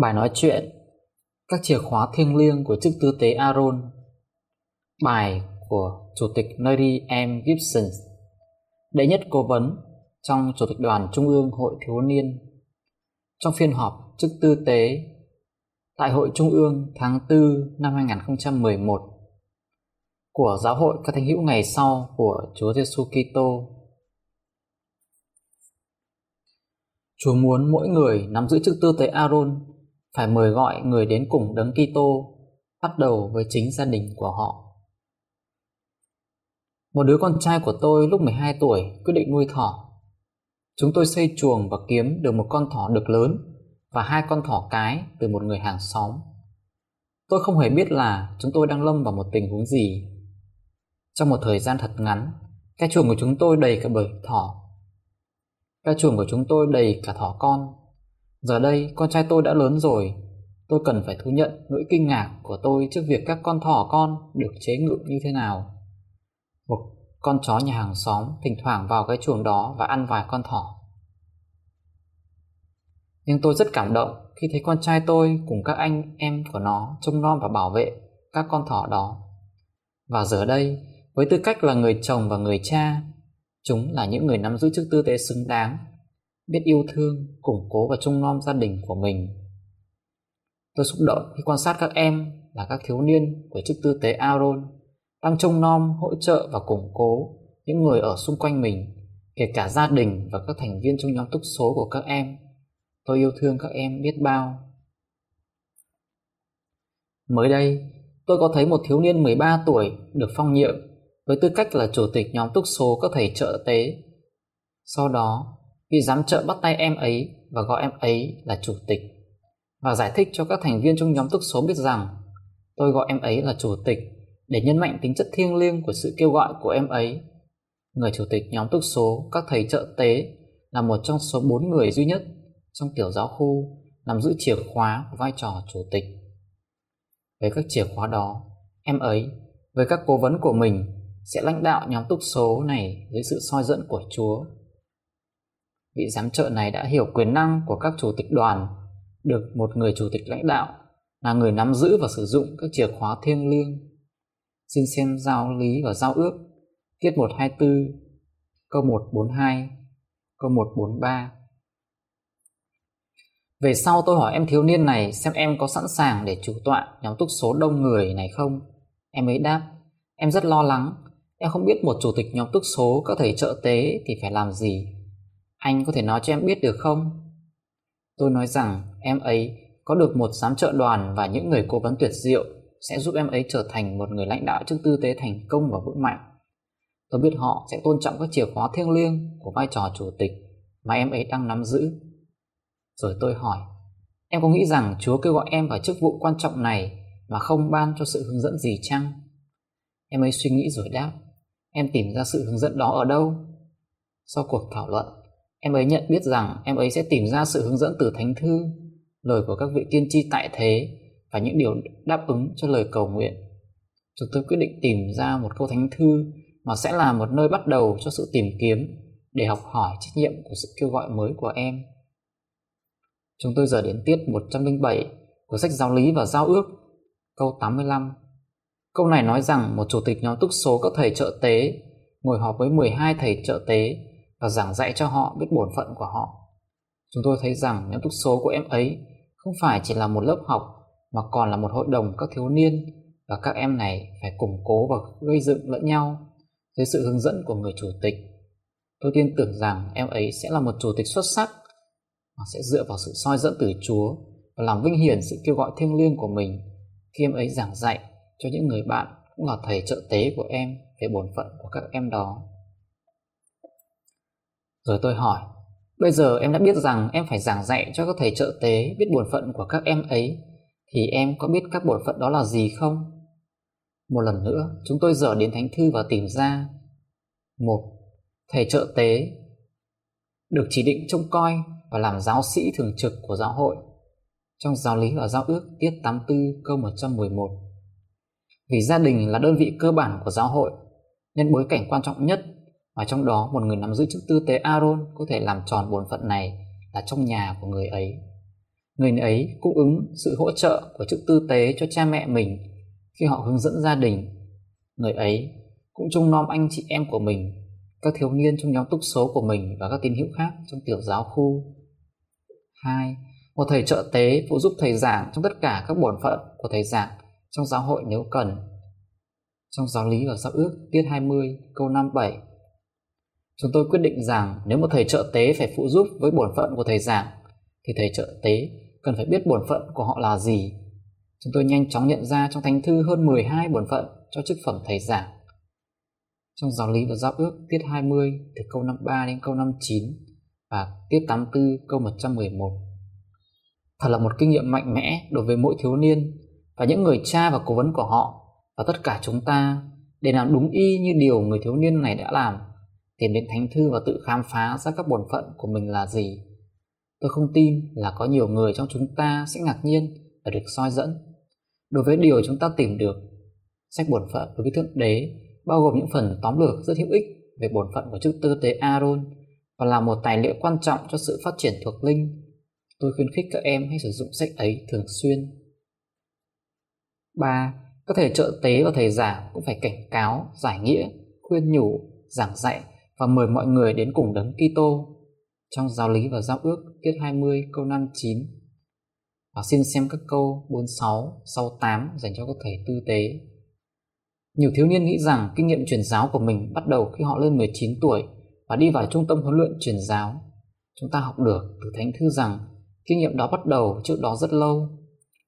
Bài nói chuyện, Các chìa khóa thiêng liêng của chức tư tế Aaron Bài của Chủ tịch Neri M. Gibson Đệ nhất cố vấn trong Chủ tịch đoàn Trung ương Hội Thiếu niên Trong phiên họp chức tư tế tại Hội Trung ương tháng 4 năm 2011 của Giáo hội các thánh hữu ngày sau của Chúa Giêsu Kitô. Chúa muốn mỗi người nắm giữ chức tư tế Aaron phải mời gọi người đến cùng đấng Kitô bắt đầu với chính gia đình của họ. Một đứa con trai của tôi lúc 12 tuổi quyết định nuôi thỏ. Chúng tôi xây chuồng và kiếm được một con thỏ đực lớn và hai con thỏ cái từ một người hàng xóm. Tôi không hề biết là chúng tôi đang lâm vào một tình huống gì. Trong một thời gian thật ngắn, cái chuồng của chúng tôi đầy cả bầy thỏ. Cái chuồng của chúng tôi đầy cả thỏ con Giờ đây con trai tôi đã lớn rồi Tôi cần phải thú nhận nỗi kinh ngạc của tôi trước việc các con thỏ con được chế ngự như thế nào. Một con chó nhà hàng xóm thỉnh thoảng vào cái chuồng đó và ăn vài con thỏ. Nhưng tôi rất cảm động khi thấy con trai tôi cùng các anh em của nó trông nom và bảo vệ các con thỏ đó. Và giờ đây, với tư cách là người chồng và người cha, chúng là những người nắm giữ chức tư tế xứng đáng biết yêu thương, củng cố và trông nom gia đình của mình. Tôi xúc động khi quan sát các em là các thiếu niên của chức tư tế Aaron đang trông nom, hỗ trợ và củng cố những người ở xung quanh mình, kể cả gia đình và các thành viên trong nhóm túc số của các em. Tôi yêu thương các em biết bao. Mới đây, tôi có thấy một thiếu niên 13 tuổi được phong nhiệm với tư cách là chủ tịch nhóm túc số các thầy trợ tế. Sau đó, vì dám trợ bắt tay em ấy và gọi em ấy là chủ tịch và giải thích cho các thành viên trong nhóm tức số biết rằng tôi gọi em ấy là chủ tịch để nhấn mạnh tính chất thiêng liêng của sự kêu gọi của em ấy. Người chủ tịch nhóm tức số các thầy trợ tế là một trong số 4 người duy nhất trong tiểu giáo khu nắm giữ chìa khóa của vai trò chủ tịch. Với các chìa khóa đó, em ấy với các cố vấn của mình sẽ lãnh đạo nhóm túc số này dưới sự soi dẫn của Chúa Vị giám trợ này đã hiểu quyền năng của các chủ tịch đoàn, được một người chủ tịch lãnh đạo là người nắm giữ và sử dụng các chìa khóa thiêng liêng. Xin xem giao lý và giao ước, tiết 124, câu 142, câu 143. Về sau tôi hỏi em thiếu niên này xem em có sẵn sàng để chủ tọa nhóm túc số đông người này không? Em ấy đáp, em rất lo lắng, em không biết một chủ tịch nhóm túc số các thầy trợ tế thì phải làm gì anh có thể nói cho em biết được không? Tôi nói rằng em ấy có được một giám trợ đoàn và những người cố vấn tuyệt diệu sẽ giúp em ấy trở thành một người lãnh đạo chức tư tế thành công và vững mạnh. Tôi biết họ sẽ tôn trọng các chìa khóa thiêng liêng của vai trò chủ tịch mà em ấy đang nắm giữ. Rồi tôi hỏi, em có nghĩ rằng Chúa kêu gọi em vào chức vụ quan trọng này mà không ban cho sự hướng dẫn gì chăng? Em ấy suy nghĩ rồi đáp, em tìm ra sự hướng dẫn đó ở đâu? Sau cuộc thảo luận, Em ấy nhận biết rằng em ấy sẽ tìm ra sự hướng dẫn từ Thánh Thư, lời của các vị tiên tri tại thế và những điều đáp ứng cho lời cầu nguyện. Chúng tôi quyết định tìm ra một câu Thánh Thư mà sẽ là một nơi bắt đầu cho sự tìm kiếm để học hỏi trách nhiệm của sự kêu gọi mới của em. Chúng tôi giờ đến tiết 107 của sách Giáo lý và Giao ước, câu 85. Câu này nói rằng một chủ tịch nhóm túc số các thầy trợ tế ngồi họp với 12 thầy trợ tế và giảng dạy cho họ biết bổn phận của họ. Chúng tôi thấy rằng nhóm túc số của em ấy không phải chỉ là một lớp học, mà còn là một hội đồng các thiếu niên, và các em này phải củng cố và gây dựng lẫn nhau dưới sự hướng dẫn của người chủ tịch. Tôi tin tưởng rằng em ấy sẽ là một chủ tịch xuất sắc và sẽ dựa vào sự soi dẫn từ Chúa và làm vinh hiển sự kêu gọi thiêng liêng của mình khi em ấy giảng dạy cho những người bạn cũng là thầy trợ tế của em về bổn phận của các em đó. Rồi tôi hỏi, Bây giờ em đã biết rằng em phải giảng dạy cho các thầy trợ tế biết bổn phận của các em ấy, thì em có biết các bổn phận đó là gì không? Một lần nữa, chúng tôi dở đến thánh thư và tìm ra. Một, thầy trợ tế được chỉ định trông coi và làm giáo sĩ thường trực của giáo hội trong giáo lý và giao ước tiết 84 câu 111. Vì gia đình là đơn vị cơ bản của giáo hội nên bối cảnh quan trọng nhất và trong đó một người nắm giữ chức tư tế Aaron có thể làm tròn bổn phận này là trong nhà của người ấy. Người ấy cung ứng sự hỗ trợ của chức tư tế cho cha mẹ mình khi họ hướng dẫn gia đình. Người ấy cũng trông nom anh chị em của mình, các thiếu niên trong nhóm túc số của mình và các tín hữu khác trong tiểu giáo khu. 2. Một thầy trợ tế phụ giúp thầy giảng trong tất cả các bổn phận của thầy giảng trong giáo hội nếu cần. Trong giáo lý và giáo ước tiết 20 câu 57 Chúng tôi quyết định rằng nếu một thầy trợ tế phải phụ giúp với bổn phận của thầy giảng, thì thầy trợ tế cần phải biết bổn phận của họ là gì. Chúng tôi nhanh chóng nhận ra trong thánh thư hơn 12 bổn phận cho chức phẩm thầy giảng. Trong giáo lý và giáo ước, tiết 20 từ câu 53 đến câu 59 và tiết 84 câu 111. Thật là một kinh nghiệm mạnh mẽ đối với mỗi thiếu niên và những người cha và cố vấn của họ và tất cả chúng ta để làm đúng y như điều người thiếu niên này đã làm tìm đến thánh thư và tự khám phá ra các bổn phận của mình là gì tôi không tin là có nhiều người trong chúng ta sẽ ngạc nhiên và được soi dẫn đối với điều chúng ta tìm được sách bổn phận đối với thượng đế bao gồm những phần tóm lược rất hữu ích về bổn phận của chức tư tế Aaron và là một tài liệu quan trọng cho sự phát triển thuộc linh. Tôi khuyến khích các em hãy sử dụng sách ấy thường xuyên. 3. Các thầy trợ tế và thầy giảng cũng phải cảnh cáo, giải nghĩa, khuyên nhủ, giảng dạy và mời mọi người đến cùng đấng Kitô trong giáo lý và giao ước tiết 20 câu 59 và xin xem các câu 46, 68 dành cho các thầy tư tế. Nhiều thiếu niên nghĩ rằng kinh nghiệm truyền giáo của mình bắt đầu khi họ lên 19 tuổi và đi vào trung tâm huấn luyện truyền giáo. Chúng ta học được từ Thánh Thư rằng kinh nghiệm đó bắt đầu trước đó rất lâu.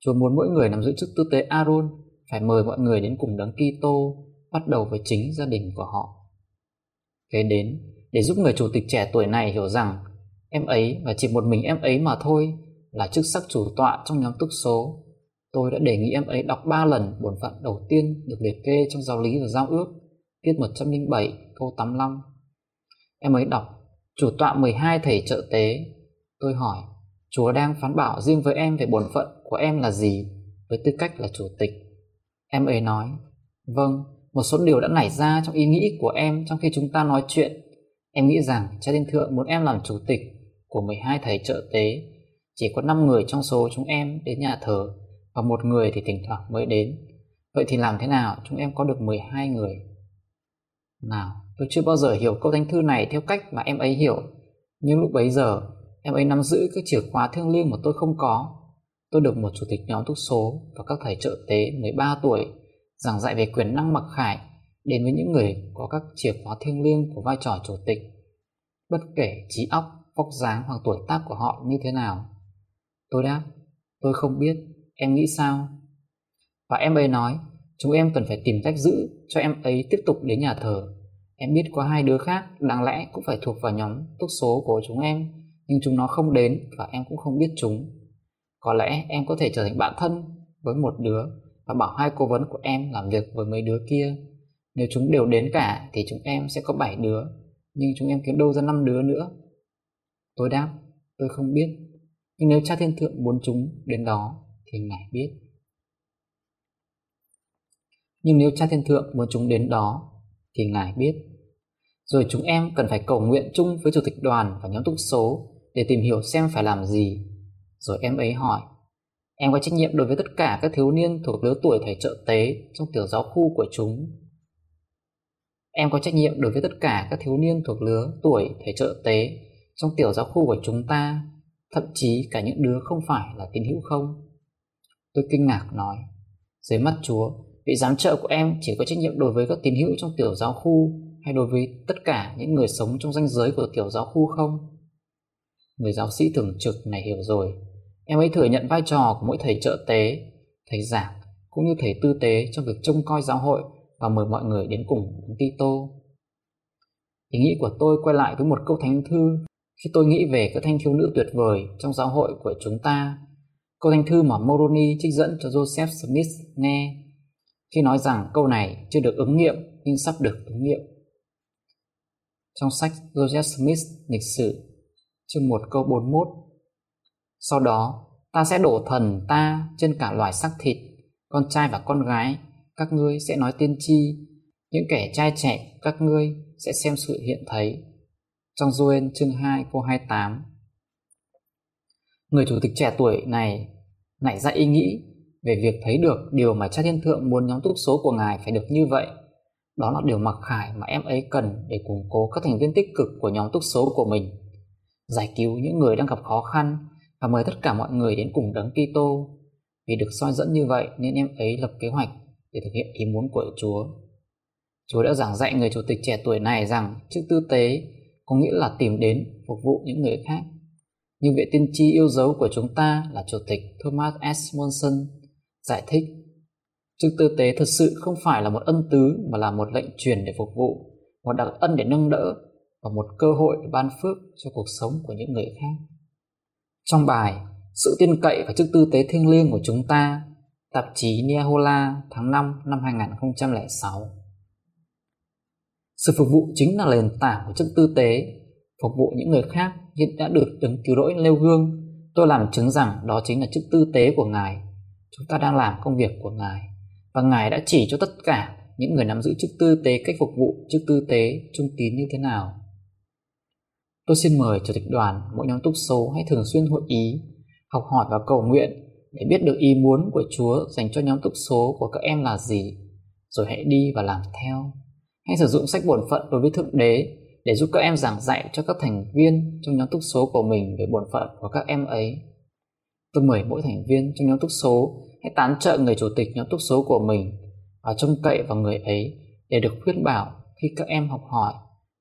Chúa muốn mỗi người nắm giữ chức tư tế Aaron phải mời mọi người đến cùng đấng Kitô bắt đầu với chính gia đình của họ. Kế đến, để giúp người chủ tịch trẻ tuổi này hiểu rằng em ấy và chỉ một mình em ấy mà thôi là chức sắc chủ tọa trong nhóm túc số. Tôi đã đề nghị em ấy đọc 3 lần bổn phận đầu tiên được liệt kê trong giáo lý và giao ước, tiết 107 câu 85. Em ấy đọc, chủ tọa 12 thầy trợ tế. Tôi hỏi, Chúa đang phán bảo riêng với em về bổn phận của em là gì với tư cách là chủ tịch? Em ấy nói, vâng, một số điều đã nảy ra trong ý nghĩ của em trong khi chúng ta nói chuyện. Em nghĩ rằng cha thiên thượng muốn em làm chủ tịch của 12 thầy trợ tế. Chỉ có 5 người trong số chúng em đến nhà thờ và một người thì thỉnh thoảng mới đến. Vậy thì làm thế nào chúng em có được 12 người? Nào, tôi chưa bao giờ hiểu câu thánh thư này theo cách mà em ấy hiểu. Nhưng lúc bấy giờ, em ấy nắm giữ các chìa khóa thiêng liêng mà tôi không có. Tôi được một chủ tịch nhóm túc số và các thầy trợ tế 13 tuổi giảng dạy về quyền năng mặc khải đến với những người có các chìa khóa thiêng liêng của vai trò chủ tịch. Bất kể trí óc, vóc dáng hoặc tuổi tác của họ như thế nào. Tôi đáp, tôi không biết, em nghĩ sao? Và em ấy nói, chúng em cần phải tìm cách giữ cho em ấy tiếp tục đến nhà thờ. Em biết có hai đứa khác đáng lẽ cũng phải thuộc vào nhóm túc số của chúng em, nhưng chúng nó không đến và em cũng không biết chúng. Có lẽ em có thể trở thành bạn thân với một đứa và bảo hai cố vấn của em làm việc với mấy đứa kia. Nếu chúng đều đến cả thì chúng em sẽ có 7 đứa, nhưng chúng em kiếm đâu ra 5 đứa nữa. Tôi đáp, tôi không biết, nhưng nếu cha thiên thượng muốn chúng đến đó thì ngài biết. Nhưng nếu cha thiên thượng muốn chúng đến đó thì ngài biết. Rồi chúng em cần phải cầu nguyện chung với chủ tịch đoàn và nhóm túc số để tìm hiểu xem phải làm gì. Rồi em ấy hỏi, Em có trách nhiệm đối với tất cả các thiếu niên thuộc lứa tuổi thầy trợ tế trong tiểu giáo khu của chúng. Em có trách nhiệm đối với tất cả các thiếu niên thuộc lứa tuổi thầy trợ tế trong tiểu giáo khu của chúng ta, thậm chí cả những đứa không phải là tín hữu không. Tôi kinh ngạc nói, dưới mắt Chúa, vị giám trợ của em chỉ có trách nhiệm đối với các tín hữu trong tiểu giáo khu hay đối với tất cả những người sống trong danh giới của tiểu giáo khu không? Người giáo sĩ thường trực này hiểu rồi, Em ấy thừa nhận vai trò của mỗi thầy trợ tế, thầy giảng cũng như thầy tư tế trong việc trông coi giáo hội và mời mọi người đến cùng Tito. Ý nghĩ của tôi quay lại với một câu thánh thư Khi tôi nghĩ về các thanh thiếu nữ tuyệt vời trong giáo hội của chúng ta, câu thánh thư mà Moroni trích dẫn cho Joseph Smith nghe khi nói rằng câu này chưa được ứng nghiệm nhưng sắp được ứng nghiệm. Trong sách Joseph Smith lịch sử chương 1 câu 41 sau đó, ta sẽ đổ thần ta trên cả loài xác thịt, con trai và con gái. Các ngươi sẽ nói tiên tri, những kẻ trai trẻ các ngươi sẽ xem sự hiện thấy. Trong Joel chương 2 câu 28 Người chủ tịch trẻ tuổi này nảy ra ý nghĩ về việc thấy được điều mà cha thiên thượng muốn nhóm túc số của ngài phải được như vậy. Đó là điều mặc khải mà em ấy cần để củng cố các thành viên tích cực của nhóm túc số của mình. Giải cứu những người đang gặp khó khăn và mời tất cả mọi người đến cùng đấng Kitô. Vì được soi dẫn như vậy nên em ấy lập kế hoạch để thực hiện ý muốn của Chúa. Chúa đã giảng dạy người chủ tịch trẻ tuổi này rằng chức tư tế có nghĩa là tìm đến phục vụ những người khác. Như vị tiên tri yêu dấu của chúng ta là chủ tịch Thomas S. Monson giải thích Chức tư tế thật sự không phải là một ân tứ mà là một lệnh truyền để phục vụ, một đặc ân để nâng đỡ và một cơ hội để ban phước cho cuộc sống của những người khác. Trong bài Sự tin cậy và chức tư tế thiêng liêng của chúng ta, tạp chí Niahola tháng 5 năm 2006. Sự phục vụ chính là nền tảng của chức tư tế, phục vụ những người khác hiện đã được đứng cứu rỗi nêu gương. Tôi làm chứng rằng đó chính là chức tư tế của Ngài. Chúng ta đang làm công việc của Ngài và Ngài đã chỉ cho tất cả những người nắm giữ chức tư tế cách phục vụ chức tư tế trung tín như thế nào. Tôi xin mời Chủ tịch đoàn mỗi nhóm túc số hãy thường xuyên hội ý, học hỏi và cầu nguyện để biết được ý muốn của Chúa dành cho nhóm túc số của các em là gì, rồi hãy đi và làm theo. Hãy sử dụng sách bổn phận đối với Thượng Đế để giúp các em giảng dạy cho các thành viên trong nhóm túc số của mình về bổn phận của các em ấy. Tôi mời mỗi thành viên trong nhóm túc số hãy tán trợ người chủ tịch nhóm túc số của mình và trông cậy vào người ấy để được khuyên bảo khi các em học hỏi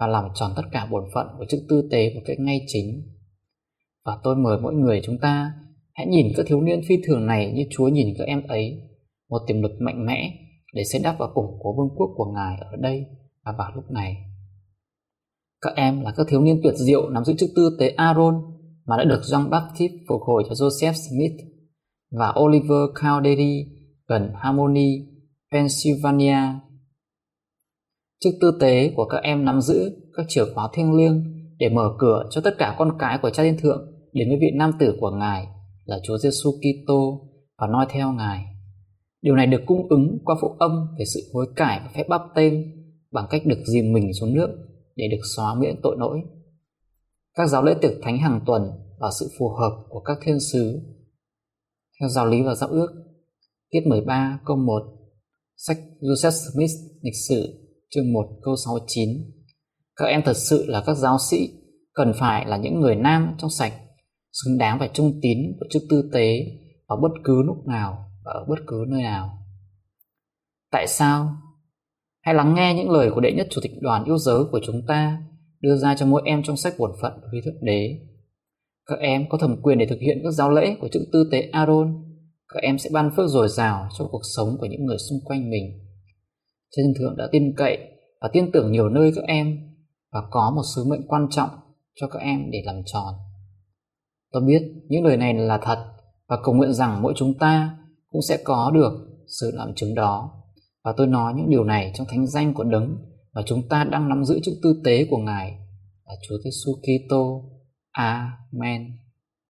và làm tròn tất cả bổn phận của chức tư tế một cách ngay chính. Và tôi mời mỗi người chúng ta hãy nhìn các thiếu niên phi thường này như Chúa nhìn các em ấy, một tiềm lực mạnh mẽ để xây đắp và củng cố vương quốc của Ngài ở đây và vào lúc này. Các em là các thiếu niên tuyệt diệu nắm giữ chức tư tế Aaron mà đã được John Baptist phục hồi cho Joseph Smith và Oliver Cowdery gần Harmony, Pennsylvania Chức tư tế của các em nắm giữ các chìa khóa thiêng liêng để mở cửa cho tất cả con cái của cha thiên thượng đến với vị nam tử của Ngài là Chúa Giêsu Kitô và noi theo Ngài. Điều này được cung ứng qua phụ âm về sự hối cải và phép báp tên bằng cách được dìm mình xuống nước để được xóa miễn tội lỗi. Các giáo lễ tiệc thánh hàng tuần và sự phù hợp của các thiên sứ. Theo giáo lý và giáo ước, tiết 13 câu 1, sách Joseph Smith lịch sử chương 1 câu 69 Các em thật sự là các giáo sĩ, cần phải là những người nam trong sạch, xứng đáng và trung tín của chức tư tế vào bất cứ lúc nào và ở bất cứ nơi nào. Tại sao? Hãy lắng nghe những lời của đệ nhất chủ tịch đoàn yêu giới của chúng ta đưa ra cho mỗi em trong sách bổn phận với Thượng Đế. Các em có thẩm quyền để thực hiện các giáo lễ của chức tư tế Aaron. Các em sẽ ban phước dồi dào cho cuộc sống của những người xung quanh mình. Trên Thượng đã tin cậy và tin tưởng nhiều nơi các em và có một sứ mệnh quan trọng cho các em để làm tròn. Tôi biết những lời này là thật và cầu nguyện rằng mỗi chúng ta cũng sẽ có được sự làm chứng đó. Và tôi nói những điều này trong thánh danh của Đấng và chúng ta đang nắm giữ chức tư tế của Ngài là Chúa Giêsu Kitô. Amen.